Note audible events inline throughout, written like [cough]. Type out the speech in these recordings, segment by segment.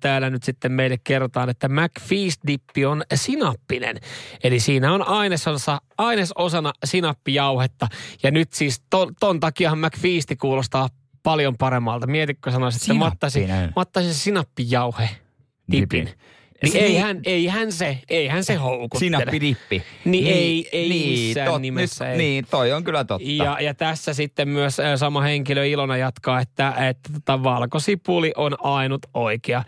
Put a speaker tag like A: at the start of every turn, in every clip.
A: Täällä nyt sitten meille kerrotaan, että McFeast-dippi on sinappinen. Eli siinä on ainesosa, ainesosana sinappijauhetta. Ja nyt siis ton, ton takiahan McFeasti kuulostaa paljon paremmalta. Mietitkö sanoisit, että mattaisin, mattaisin sinappijauhe dipin. dipin. Niin ei hän, ei hän se, ei hän se houkuttele.
B: Sinappidippi.
A: Niin, niin ei, ei niin, missään tot, nimessä.
B: Nyt,
A: ei.
B: Niin, toi on kyllä totta.
A: Ja, ja tässä sitten myös sama henkilö Ilona jatkaa, että, että tota, valkosipuli on ainut oikea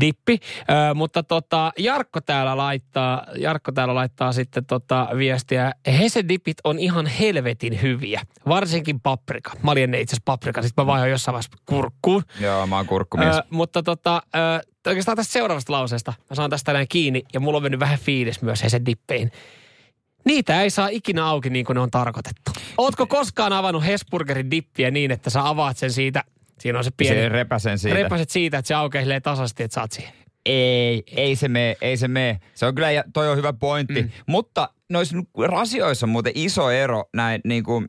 A: dippi. Ö, mutta tota, Jarkko täällä laittaa, Jarkko täällä laittaa sitten tota viestiä. Hese-dipit on ihan helvetin hyviä. Varsinkin paprika. Mä olin itse asiassa paprika, sitten mä vaihoin jossain vaiheessa kurkkuun.
B: Joo, mä oon kurkkumies. Ö,
A: mutta tota, ö, oikeastaan tästä seuraavasta lauseesta. Mä saan tästä näin kiinni ja mulla on mennyt vähän fiilis myös sen dippeihin. Niitä ei saa ikinä auki niin kuin ne on tarkoitettu. Ootko koskaan avannut Hesburgerin dippiä niin, että sä avaat sen siitä, siinä on se pieni...
B: Se repäsen siitä.
A: Repäset siitä, että se aukeaa tasaisesti, että saat siihen.
B: Ei, ei se mene, ei se mene. Se on kyllä, toi on hyvä pointti. Mm. Mutta noissa rasioissa on muuten iso ero näin niin kuin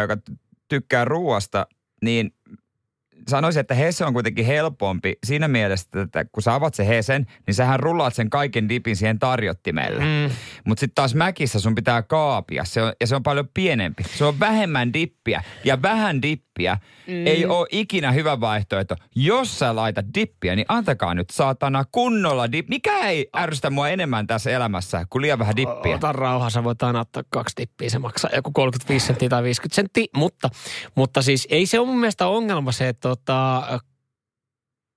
B: joka tykkää ruoasta, niin sanoisin, että Hese on kuitenkin helpompi siinä mielessä, että kun sä avat se Hesen, niin sähän rullaat sen kaiken dipin siihen tarjottimelle. Mm. Mutta sitten taas Mäkissä sun pitää kaapia, se on, ja se on paljon pienempi. Se on vähemmän dippiä, ja vähän dippiä mm. ei ole ikinä hyvä vaihtoehto. Jos sä laitat dippiä, niin antakaa nyt saatana kunnolla dip. Mikä ei ärsytä mua enemmän tässä elämässä kuin liian vähän dippiä?
A: Ota rauha, sä voit aina ottaa kaksi dippiä, se maksaa joku 35 senttiä tai 50 senttiä, mutta, mutta siis ei se ole mun mielestä ongelma se, että tota,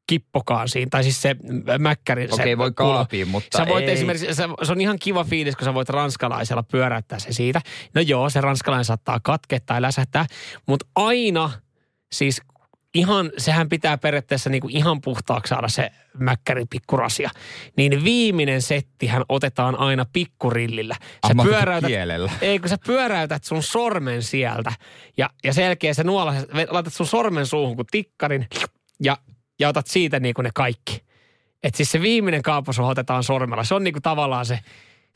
A: kippokaan siinä, tai siis se mäkkäri.
B: Okei, okay, voi kaapiin, mutta
A: sä voit
B: ei.
A: esimerkiksi, se on ihan kiva fiilis, kun sä voit ranskalaisella pyöräyttää se siitä. No joo, se ranskalainen saattaa katkea tai läsähtää, mutta aina siis ihan, sehän pitää periaatteessa niinku ihan puhtaaksi saada se mäkkärin pikkurasia. Niin viimeinen settihän otetaan aina pikkurillillä.
B: Sä pyöräytät, kielellä.
A: Ei, kun sä pyöräytät sun sormen sieltä ja, ja sen jälkeen sä nuola, laitat sun sormen suuhun kuin tikkarin ja, ja otat siitä niinku ne kaikki. Että siis se viimeinen kaapasu otetaan sormella. Se on niinku tavallaan se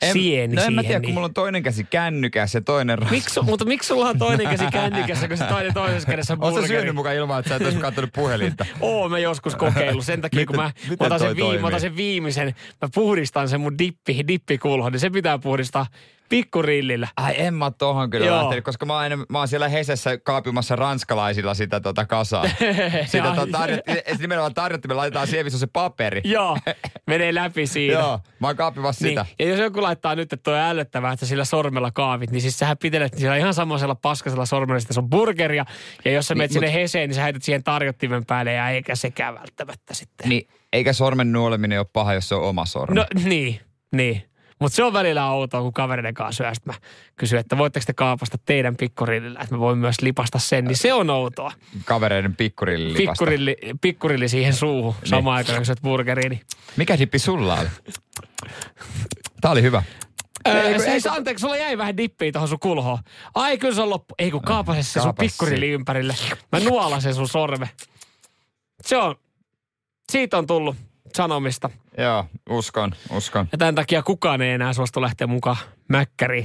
B: en,
A: sieni
B: no en mä tiedä,
A: niin.
B: kun mulla on toinen käsi kännykässä ja toinen raskas.
A: Miksi, mutta miksi sulla on toinen käsi kännykässä, kun se toinen toisessa kädessä on
B: Oletko syönyt mukaan ilman, että sä et olisi katsonut puhelinta? [laughs]
A: Oo, mä joskus kokeillut. Sen takia, kun mä,
B: miten
A: mä, otan sen,
B: toi
A: vii, mä otan sen viimeisen, mä puhdistan sen mun dippi, dippikulhon, niin se pitää puhdistaa pikkurillillä.
B: Ai en mä tohon kyllä
A: Joo.
B: lähtenyt, koska mä oon, aina, mä oon siellä Hesessä kaapimassa ranskalaisilla sitä tota kasaa. [laughs] sitä tota, tarjot, nimenomaan tarjotti, me laitetaan siihen, missä on se paperi. [laughs]
A: Joo, [laughs] menee läpi siinä.
B: Joo, mä oon kaapimassa
A: Niin.
B: sitä.
A: Ja jos joku laittaa nyt, että toi ällöttävää, että sillä sormella kaavit, niin siis sähän pitelet siellä ihan samalla paskasella sormella, sitten se on burgeria. Ja jos sä
B: Niin,
A: menet sinne
B: mut-
A: Heseen, niin sä heität siihen tarjottimen päälle ja eikä sekään välttämättä sitten.
B: Niin, eikä sormen nuoleminen ole paha, jos se on oma sormi.
A: No niin, niin. Mutta se on välillä outoa, kun kavereiden kanssa syö. Sitten mä kysyn, että voitteko te kaapasta teidän pikkurillillä, että mä voin myös lipasta sen. Niin se on outoa.
B: Kavereiden pikkurilli lipasta.
A: Pikkurilli, pikkurilli siihen suuhun samaan aikaan, kun syöt burgeriin. Niin.
B: Mikä dippi sulla oli? Tää oli hyvä.
A: Öö, siis anteeksi, sulla jäi vähän dippiä tuohon sun kulhoon. Ai kyllä se on loppu. Ei kun kaapase se sun pikkurilli ympärille. Mä nuolasen sun sorme. Se on, siitä on tullut sanomista.
B: Joo, uskon, uskon.
A: Ja tämän takia kukaan ei enää suostu lähteä mukaan mäkkäriin.